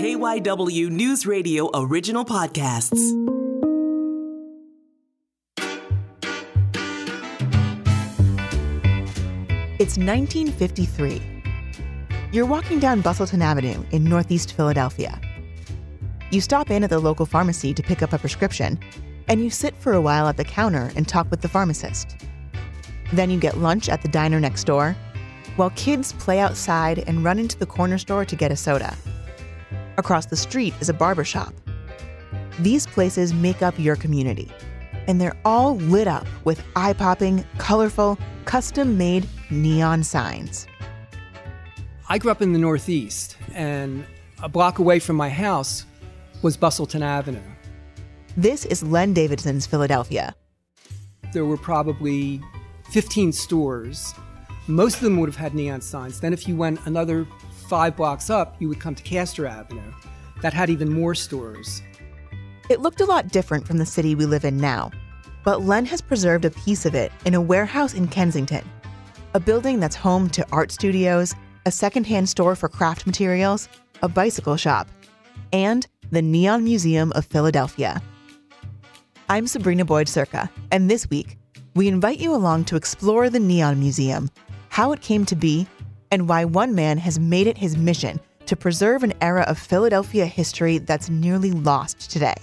KYW News Radio original podcasts. It's 1953. You're walking down Bustleton Avenue in Northeast Philadelphia. You stop in at the local pharmacy to pick up a prescription, and you sit for a while at the counter and talk with the pharmacist. Then you get lunch at the diner next door, while kids play outside and run into the corner store to get a soda. Across the street is a barber shop. These places make up your community, and they're all lit up with eye popping, colorful, custom made neon signs. I grew up in the Northeast, and a block away from my house was Bustleton Avenue. This is Len Davidson's Philadelphia. There were probably 15 stores. Most of them would have had neon signs. Then, if you went another five blocks up, you would come to Castor Avenue. That had even more stores. It looked a lot different from the city we live in now, but Len has preserved a piece of it in a warehouse in Kensington, a building that's home to art studios, a secondhand store for craft materials, a bicycle shop, and the Neon Museum of Philadelphia. I'm Sabrina Boyd Surka, and this week, we invite you along to explore the Neon Museum, how it came to be, and why one man has made it his mission to preserve an era of Philadelphia history that's nearly lost today.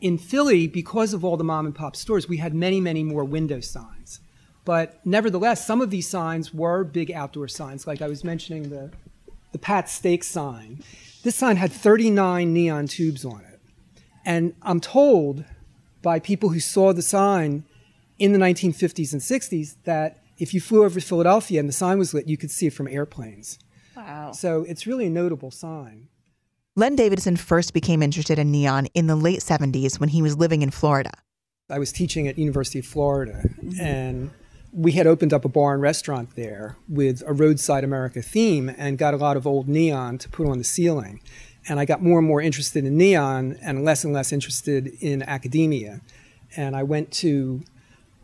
In Philly, because of all the mom and pop stores, we had many, many more window signs. But nevertheless, some of these signs were big outdoor signs, like I was mentioning the, the Pat Steak sign. This sign had 39 neon tubes on it. And I'm told by people who saw the sign in the 1950s and 60s that if you flew over Philadelphia and the sign was lit, you could see it from airplanes. Wow. So it's really a notable sign. Len Davidson first became interested in neon in the late 70s when he was living in Florida. I was teaching at University of Florida, mm-hmm. and we had opened up a bar and restaurant there with a roadside America theme and got a lot of old neon to put on the ceiling. And I got more and more interested in neon and less and less interested in academia. And I went to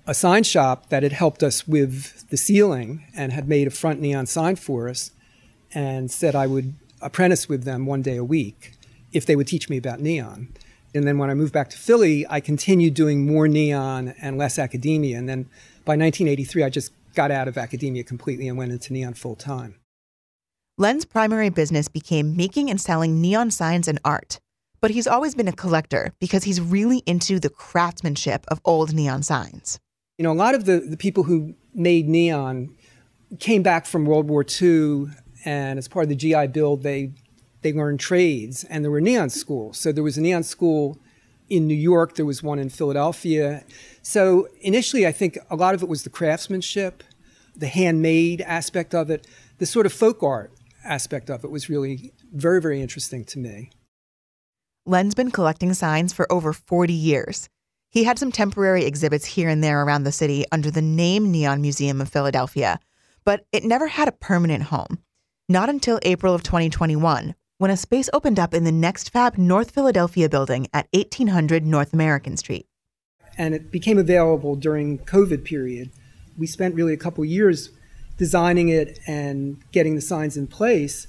a sign shop that had helped us with the ceiling and had made a front neon sign for us and said I would apprentice with them one day a week if they would teach me about neon. And then when I moved back to Philly, I continued doing more neon and less academia. And then by 1983, I just got out of academia completely and went into neon full time. Len's primary business became making and selling neon signs and art. But he's always been a collector because he's really into the craftsmanship of old neon signs. You know, a lot of the, the people who made neon came back from World War II and as part of the GI Bill, they they learned trades, and there were neon schools. So there was a neon school in New York. There was one in Philadelphia. So initially, I think a lot of it was the craftsmanship, the handmade aspect of it, the sort of folk art aspect of it was really very, very interesting to me. Len's been collecting signs for over 40 years. He had some temporary exhibits here and there around the city under the name Neon Museum of Philadelphia, but it never had a permanent home. Not until April of 2021, when a space opened up in the NextFab North Philadelphia building at 1800 North American Street. And it became available during COVID period. We spent really a couple years designing it and getting the signs in place.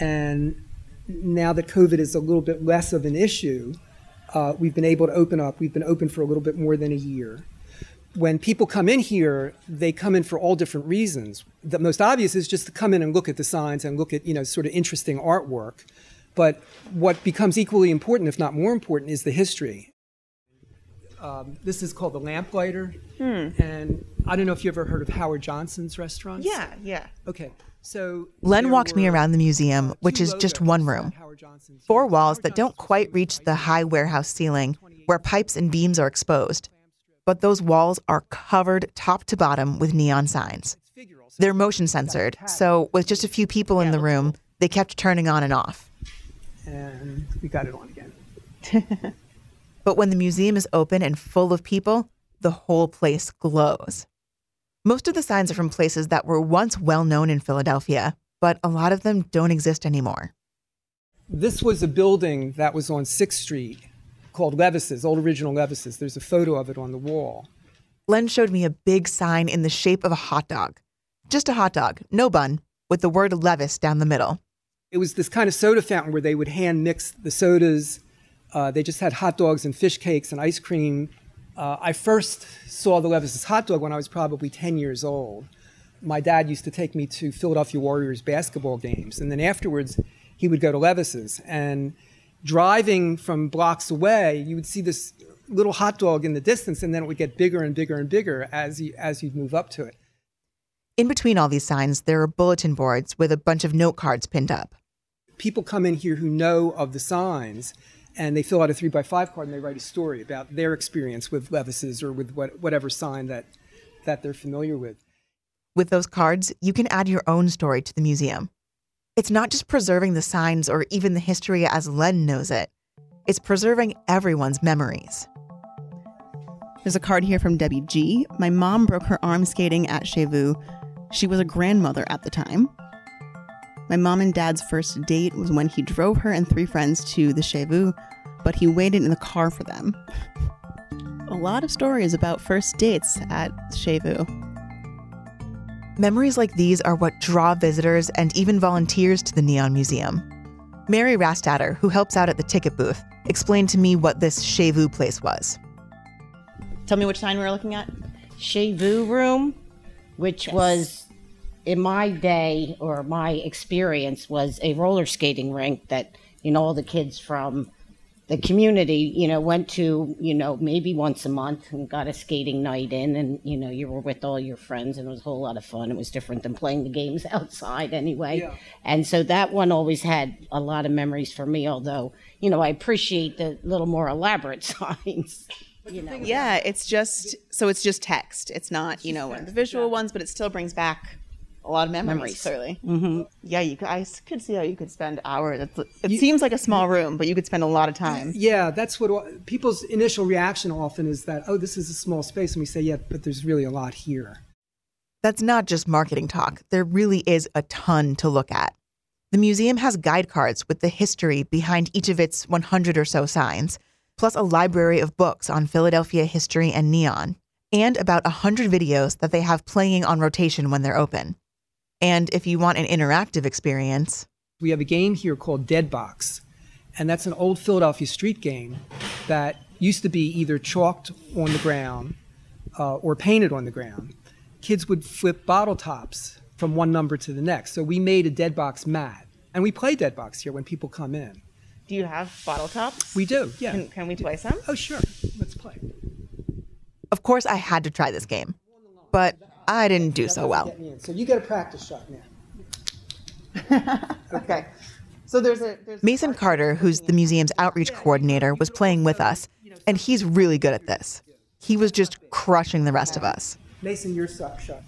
And now that COVID is a little bit less of an issue, uh, we've been able to open up. We've been open for a little bit more than a year when people come in here, they come in for all different reasons. The most obvious is just to come in and look at the signs and look at, you know, sort of interesting artwork. But what becomes equally important, if not more important, is the history. Um, this is called the Lamplighter. Hmm. And I don't know if you ever heard of Howard Johnson's restaurants. Yeah, yeah. Okay. So Len walks me around the museum, which is just one room. Four walls that don't quite reach the high warehouse ceiling, where pipes and beams are exposed but those walls are covered top to bottom with neon signs. They're motion censored, so with just a few people in the room, they kept turning on and off. And we got it on again. but when the museum is open and full of people, the whole place glows. Most of the signs are from places that were once well known in Philadelphia, but a lot of them don't exist anymore. This was a building that was on 6th Street called Levis's, old original Levis's. There's a photo of it on the wall. Len showed me a big sign in the shape of a hot dog. Just a hot dog, no bun, with the word Levis down the middle. It was this kind of soda fountain where they would hand mix the sodas. Uh, they just had hot dogs and fish cakes and ice cream. Uh, I first saw the Levis's hot dog when I was probably 10 years old. My dad used to take me to Philadelphia Warriors basketball games, and then afterwards he would go to Levis's. And driving from blocks away, you would see this little hot dog in the distance, and then it would get bigger and bigger and bigger as you as you'd move up to it. In between all these signs, there are bulletin boards with a bunch of note cards pinned up. People come in here who know of the signs, and they fill out a three by five card and they write a story about their experience with Levis's or with what, whatever sign that that they're familiar with. With those cards, you can add your own story to the museum. It's not just preserving the signs or even the history as Len knows it. It's preserving everyone's memories. There's a card here from Debbie G. My mom broke her arm skating at Chez Vous. She was a grandmother at the time. My mom and dad's first date was when he drove her and three friends to the Chez Vous, but he waited in the car for them. A lot of stories about first dates at Chez Vous. Memories like these are what draw visitors and even volunteers to the Neon Museum. Mary Rastatter, who helps out at the ticket booth, explained to me what this Chez Vous place was. Tell me which sign we were looking at. Chez Vu room, which was in my day or my experience was a roller skating rink that you know all the kids from the community you know went to you know maybe once a month and got a skating night in. And you know you were with all your friends and it was a whole lot of fun. It was different than playing the games outside anyway. Yeah. and so that one always had a lot of memories for me although you know i appreciate the little more elaborate signs you know. Yeah, it's just so it's just text. It's not, you know, one of the visual ones, but it still brings back a lot of memories. Memories. Clearly, mm-hmm. yeah. You, could, could see how you could spend hours. It's, it seems like a small room, but you could spend a lot of time. Yeah, that's what people's initial reaction often is that, oh, this is a small space. And we say, yeah, but there's really a lot here. That's not just marketing talk, there really is a ton to look at. The museum has guide cards with the history behind each of its 100 or so signs, plus a library of books on Philadelphia history and neon, and about 100 videos that they have playing on rotation when they're open. And if you want an interactive experience, We have a game here called Dead Box, and that's an old Philadelphia street game that used to be either chalked on the ground uh, or painted on the ground. Kids would flip bottle tops from one number to the next. So we made a Dead Box mat, and we play Dead Box here when people come in. Do you have bottle tops? We do, yeah. Can, can we play some? Oh, sure. Let's play. of course, I had to try this game, but I didn't do so well. Get me in. So you get a practice shot now. Okay. So there's a there's Mason Carter, who's the museum's outreach coordinator, was playing with us, and he's really good at this. He was just crushing the rest of us. Mason, your suck shot.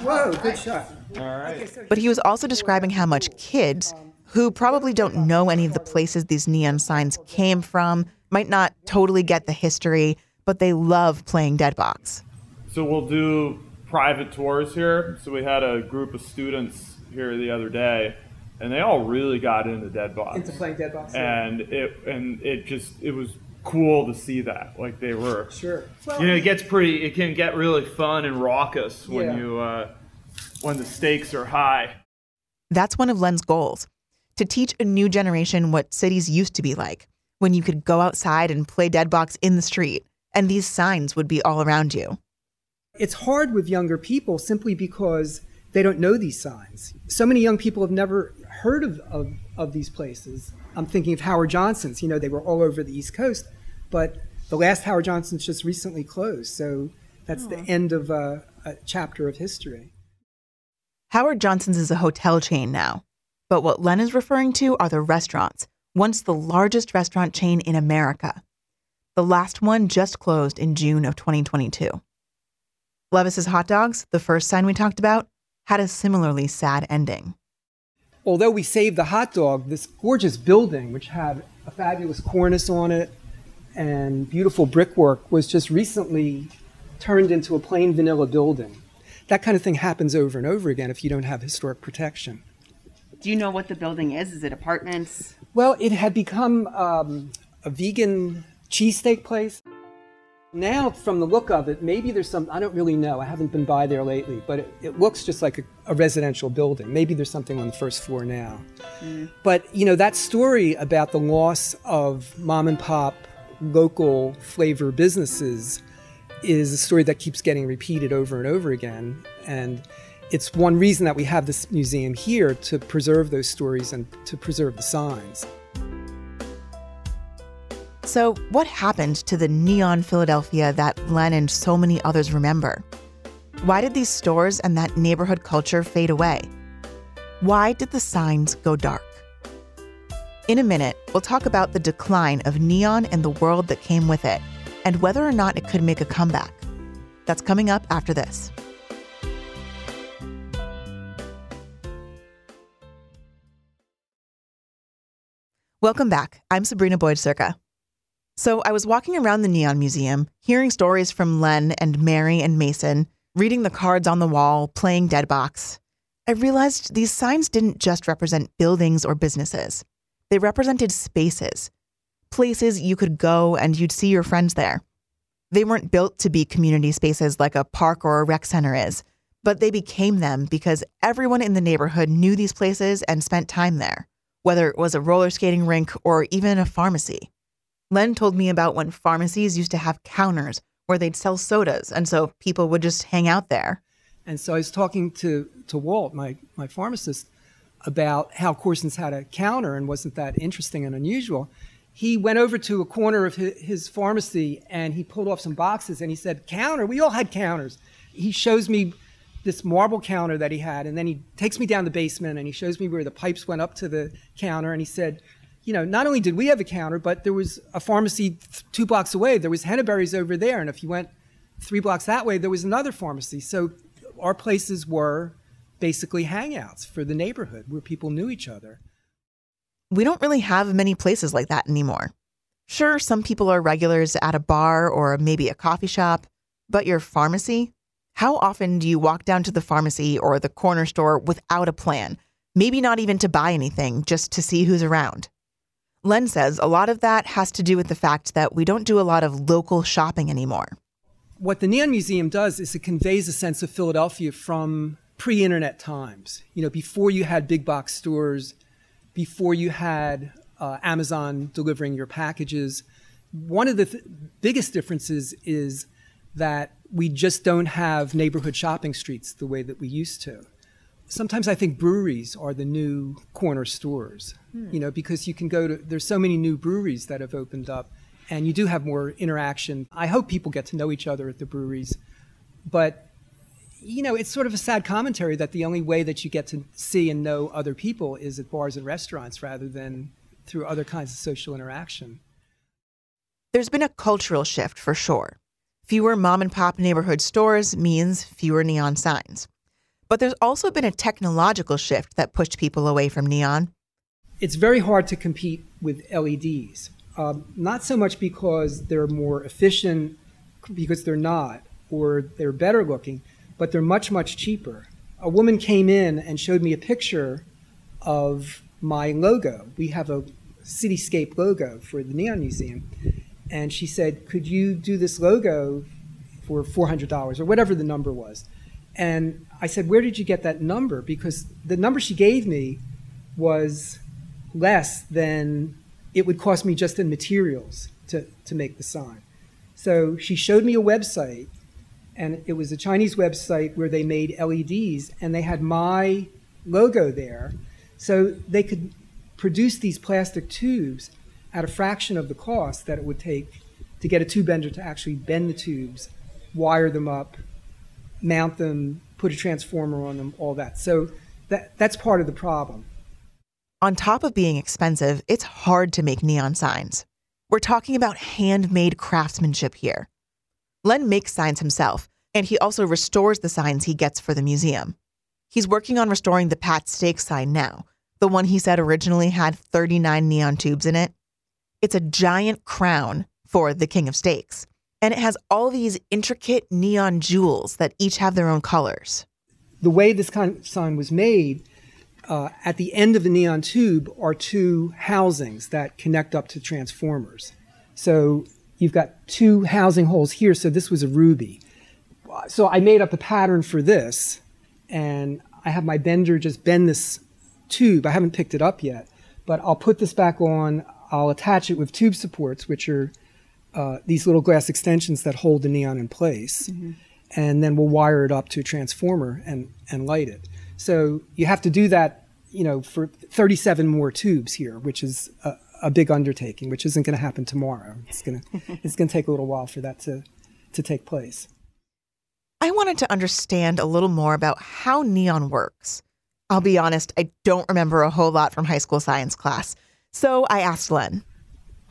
Whoa, good shot. All right. But he was also describing how much kids, who probably don't know any of the places these neon signs came from, might not totally get the history, but they love playing Dead Box. So we'll do private tours here. So we had a group of students here the other day, and they all really got into Dead Box. Into playing Dead Box. and it and it just it was cool to see that. Like they were. Sure. You know, it gets pretty. It can get really fun and raucous when Yeah. you uh, when the stakes are high. That's one of Len's goals to teach a new generation what cities used to be like, when you could go outside and play Dead Box in the street, and these signs would be all around you. It's hard with younger people simply because they don't know these signs. So many young people have never heard of, of, of these places. I'm thinking of Howard Johnson's. You know, they were all over the East Coast, but the last Howard Johnson's just recently closed. So that's the end of a, a chapter of history. Howard Johnson's is a hotel chain now. But what Len is referring to are the restaurants, once the largest restaurant chain in America. The last one just closed in June of 2022. Levis's Hot Dogs, the first sign we talked about, had a similarly sad ending. Although we saved the hot dog, this gorgeous building, which had a fabulous cornice on it and beautiful brickwork, was just recently turned into a plain vanilla building. That kind of thing happens over and over again if you don't have historic protection. Do you know what the building is? Is it apartments? Well, it had become um, a vegan cheesesteak place. Now, from the look of it, maybe there's some, I don't really know. I haven't been by there lately, but it, it looks just like a, a, residential building. Maybe there's something on the first floor now. Mm. But, you know, that story about the loss of mom and pop local flavor businesses is a story that keeps getting repeated over and over again. And it's one reason that we have this museum here to preserve those stories and to preserve the signs. So, what happened to the neon Philadelphia that Len and so many others remember? Why did these stores and that neighborhood culture fade away? Why did the signs go dark? In a minute, we'll talk about the decline of neon and the world that came with it, and whether or not it could make a comeback. That's coming up after this. Welcome back. I'm Sabrina Boyd Surka. So I was walking around the Neon Museum, hearing stories from Len and Mary and Mason, reading the cards on the wall, playing dead box. I realized these signs didn't just represent buildings or businesses. They represented spaces, places you could go and you'd see your friends there. They weren't built to be community spaces like a park or a rec center is, but they became them because everyone in the neighborhood knew these places and spent time there, whether it was a roller skating rink or even a pharmacy. Len told me about when pharmacies used to have counters where they'd sell sodas, and so people would just hang out there. And so I was talking to, to Walt, my, my pharmacist, about how Corson's had a counter and wasn't that interesting and unusual. He went over to a corner of his, his pharmacy and he pulled off some boxes and he said, Counter, we all had counters. He shows me this marble counter that he had, and then he takes me down the basement and he shows me where the pipes went up to the counter and he said, you know, not only did we have a counter, but there was a pharmacy two blocks away. There was Henneberry's over there, and if you went three blocks that way, there was another pharmacy. So our places were basically hangouts for the neighborhood where people knew each other. We don't really have many places like that anymore. Sure, some people are regulars at a bar or maybe a coffee shop, but your pharmacy? How often do you walk down to the pharmacy or the corner store without a plan? Maybe not even to buy anything, just to see who's around. Len says a lot of that has to do with the fact that we don't do a lot of local shopping anymore. What the Neon Museum does is it conveys a sense of Philadelphia from pre internet times. You know, before you had big box stores, before you had uh, Amazon delivering your packages. One of the th- biggest differences is that we just don't have neighborhood shopping streets the way that we used to sometimes I think breweries are the new corner stores, hmm. you know, because you can go to, there's so many new breweries that have opened up and you do have more interaction. I hope people get to know each other at the breweries. But, you know, it's sort of a sad commentary that the only way that you get to see and know other people is at bars and restaurants rather than through other kinds of social interaction. There's been a cultural shift for sure. Fewer mom and pop neighborhood stores means fewer neon signs. But there's also been a technological shift that pushed people away from neon. It's very hard to compete with LEDs. Um, not so much because they're more efficient, because they're not, or they're better looking, but they're much, much cheaper. A woman came in and showed me a picture of my logo. We have a cityscape logo for the Neon Museum. And she said, Could you do this logo for $400 or whatever the number was? And I said, Where did you get that number? Because the number she gave me was less than it would cost me just in materials to, to make the sign. So she showed me a website, and it was a Chinese website where they made LEDs, and they had my logo there. So they could produce these plastic tubes at a fraction of the cost that it would take to get a tube bender to actually bend the tubes, wire them up, mount them, put a transformer on them, all that. So that, that's part of the problem. On top of being expensive, it's hard to make neon signs. We're talking about handmade craftsmanship here. Len makes signs himself, and he also restores the signs he gets for the museum. He's working on restoring the Pat Steak sign now, the one he said originally had 39 neon tubes in it. It's a giant crown for the King of Steaks and it has all these intricate neon jewels that each have their own colors. The way this kind of sign was made, uh, at the end of the neon tube are two housings that connect up to transformers. So you've got two housing holes here, so this was a ruby. So I made up a pattern for this, and I have my bender just bend this tube. I haven't picked it up yet, but I'll put this back on. I'll attach it with tube supports, which are uh, these little glass extensions that hold the neon in place. Mm-hmm. And then we'll wire it up to a transformer and, and light it. So you have to do that, you know, for 37 more tubes here, which is a, a big undertaking, which isn't going to happen tomorrow. It's going to it's going to take a little while for that to to take place. I wanted to understand a little more about how neon works. I'll be honest, I don't remember a whole lot from high school science class. So I asked Len.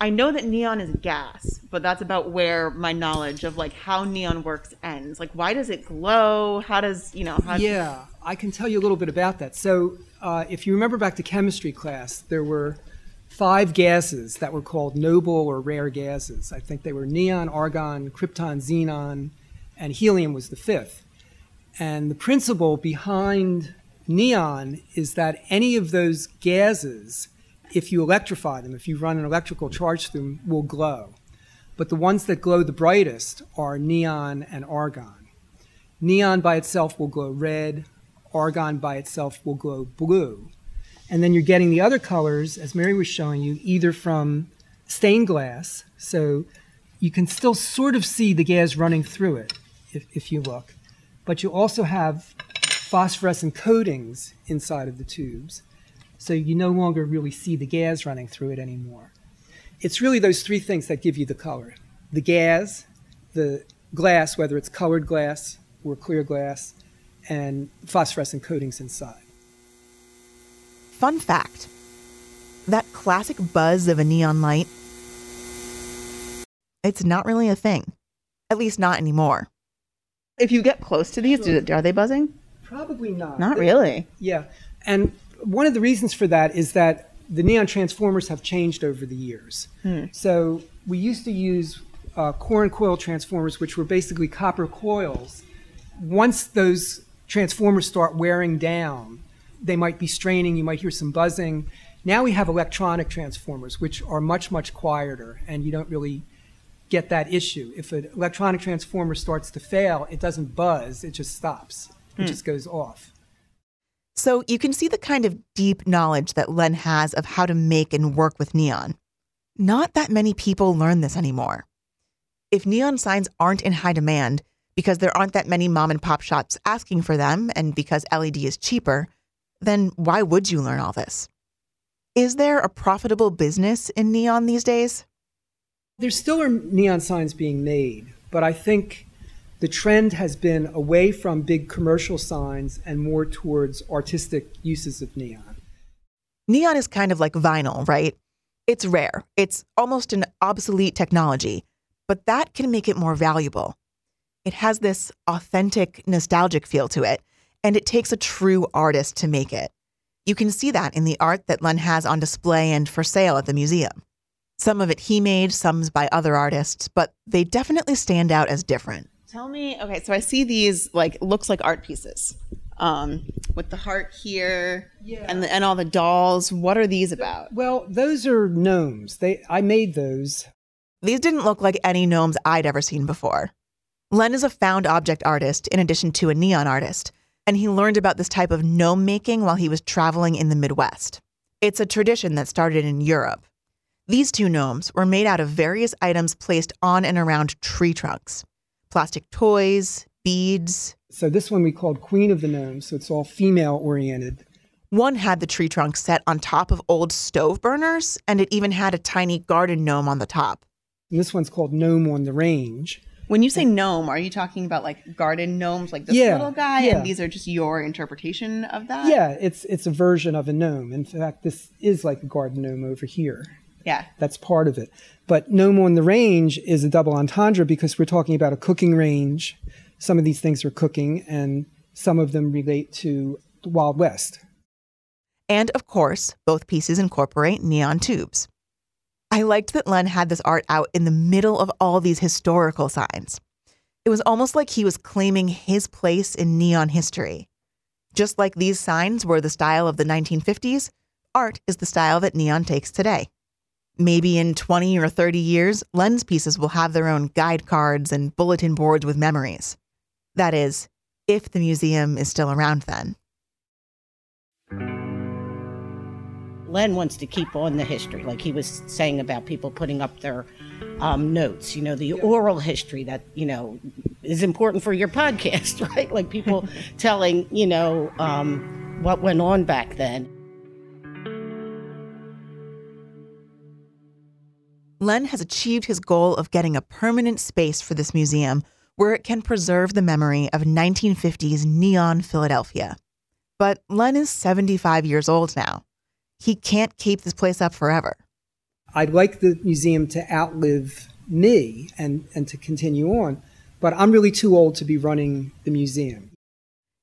I know that neon is gas, but that's about where my knowledge of like how neon works ends. Like, why does it glow? How does you know? How yeah, I can tell you a little bit about that. So, uh, if you remember back to chemistry class, there were five gases that were called noble or rare gases. I think they were neon, argon, krypton, xenon, and helium was the fifth. And the principle behind neon is that any of those gases if you electrify them, if you run an electrical charge through them, will glow. But the ones that glow the brightest are neon and argon. Neon by itself will glow red, argon by itself will glow blue. And then you're getting the other colors, as Mary was showing you, either from stained glass, so you can still sort of see the gas running through it if, if you look. But you also have phosphorescent coatings inside of the tubes so you no longer really see the gas running through it anymore. It's really those three things that give you the color the gas, the glass, whether it's colored glass or clear glass, and phosphorescent coatings inside. Fun fact that classic buzz of a neon light, it's not really a thing, at least not anymore. If you get close to these, sure. are they buzzing? Probably not. Not really. Yeah. And one of the reasons for that is that the neon transformers have changed over the years. Hmm. So we used to use uh, core and coil transformers, which were basically copper coils. Once those transformers start wearing down, they might be straining, you might hear some buzzing. Now we have electronic transformers, which are much, much quieter, and you don't really get that issue. If an electronic transformer starts to fail, it doesn't buzz, it just stops, it hmm. just goes off. So you can see the kind of deep knowledge that Len has of how to make and work with neon. Not that many people learn this anymore. If neon signs aren't in high demand because there aren't that many mom and pop shops asking for them and because LED is cheaper, then why would you learn all this? Is there a profitable business in neon these days? There still are neon signs being made, but I think the trend has been away from big commercial signs and more towards artistic uses of neon. Neon is kind of like vinyl, right? It's rare, it's almost an obsolete technology, but that can make it more valuable. It has this authentic, nostalgic feel to it, and it takes a true artist to make it. You can see that in the art that Len has on display and for sale at the museum. Some of it he made, some's by other artists, but they definitely stand out as different. Tell me, okay, so I see these like looks like art pieces. Um, with the heart here yeah. and the, and all the dolls. What are these about? Well, those are gnomes. They I made those. These didn't look like any gnomes I'd ever seen before. Len is a found object artist in addition to a neon artist, and he learned about this type of gnome making while he was traveling in the Midwest. It's a tradition that started in Europe. These two gnomes were made out of various items placed on and around tree trunks plastic toys, beads. So this one we called Queen of the Gnomes, so it's all female oriented. One had the tree trunk set on top of old stove burners, and it even had a tiny garden gnome on the top. And this one's called Gnome on the Range. When you say gnome, are you talking about like garden gnomes, like this yeah, little guy, yeah. and these are just your interpretation of that? Yeah, it's it's a version of a gnome. In fact, this is like a garden gnome over here. Yeah. That's part of it. But Gnome on the Range is a double entendre because we're talking about a cooking range. Some of these things are cooking, and some of them relate to the Wild West. And of course, both pieces incorporate neon tubes. I liked that Len had this art out in the middle of all these historical signs. It was almost like he was claiming his place in neon history. Just like these signs were the style of the 1950s, art is the style that neon takes today. Maybe in 20 or 30 years, Len's pieces will have their own guide cards and bulletin boards with memories. That is, if the museum is still around then. Len wants to keep on the history, like he was saying about people putting up their um, notes, you know, the oral history that, you know, is important for your podcast, right? Like people telling, you know, um, what went on back then. Len has achieved his goal of getting a permanent space for this museum where it can preserve the memory of 1950s neon Philadelphia. But Len is 75 years old now. He can't keep this place up forever. I'd like the museum to outlive me and, and to continue on, but I'm really too old to be running the museum.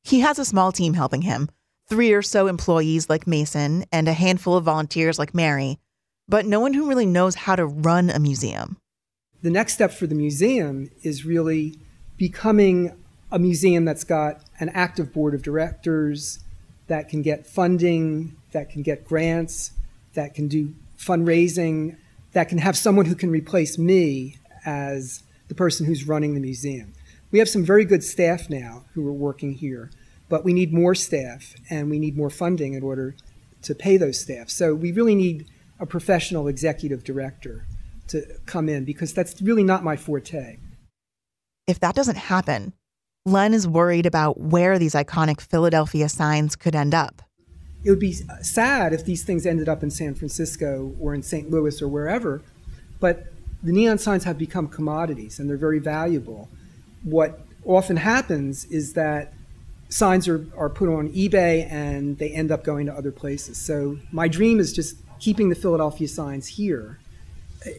He has a small team helping him three or so employees like Mason and a handful of volunteers like Mary, but no one who really knows how to run a museum. The next step for the museum is really becoming a museum that's got an active board of directors that can get funding, that can get grants, that can do fundraising, that can have someone who can replace me as the person who's running the museum. We have some very good staff now who are working here, but we need more staff and we need more funding in order to pay those staff. So we really need a professional executive director to come in because that's really not my forte. If that doesn't happen, Len is worried about where these iconic Philadelphia signs could end up. It would be sad if these things ended up in San Francisco or in St. Louis or wherever, but the neon signs have become commodities and they're very valuable. What often happens is that signs are, are put on eBay and they end up going to other places. So my dream is just keeping the Philadelphia signs here.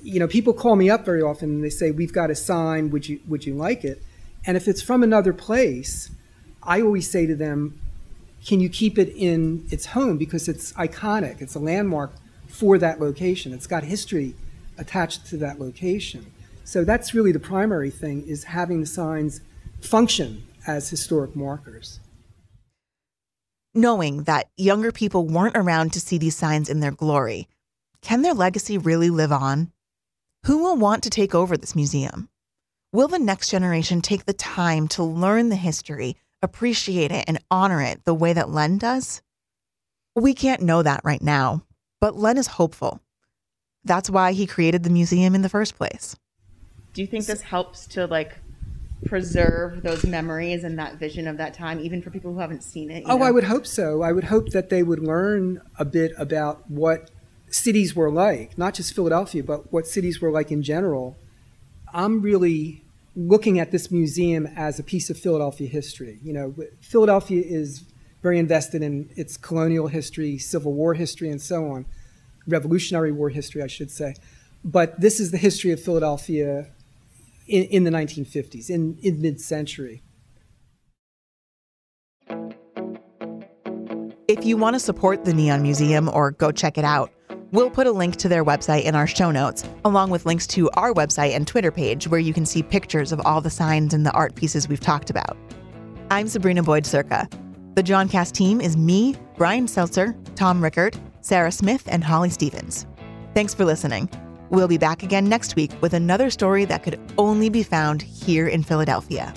You know, people call me up very often and they say, "We've got a sign. Would you would you like it?" And if it's from another place, I always say to them, "Can you keep it in its home because it's iconic. It's a landmark for that location. It's got history attached to that location." So that's really the primary thing is having the signs function as historic markers knowing that younger people weren't around to see these signs in their glory, can their legacy really live on? Who will want to take over this museum? Will the next generation take the time to learn the history, appreciate it, and honor it the way that Len does? We can't know that right now, but Len is hopeful. That's why he created the museum in the first place. Do you think this helps to like preserve those memories and that vision of that time, even for people who haven't seen it? Oh, know? I would hope so. I would hope that they would learn a bit about what cities were like, not just Philadelphia, but what cities were like in general. I'm really looking at this museum as a piece of Philadelphia history. You know, Philadelphia is very invested in its colonial history, Civil War history, and so on, Revolutionary War history, I should say. But this is the history of Philadelphia in, in the 1950s, in, in mid century. If you want to support the Neon Museum or go check it out, we'll put a link to their website in our show notes, along with links to our website and Twitter page where you can see pictures of all the signs and the art pieces we've talked about. I'm Sabrina Boyd Surka. The Jawncast team is me, Brian Seltzer, Tom Rickert, Sarah Smith, and Holli Stephens. Thanks for listening. We'll be back again next week with another story that could only be found here in Philadelphia.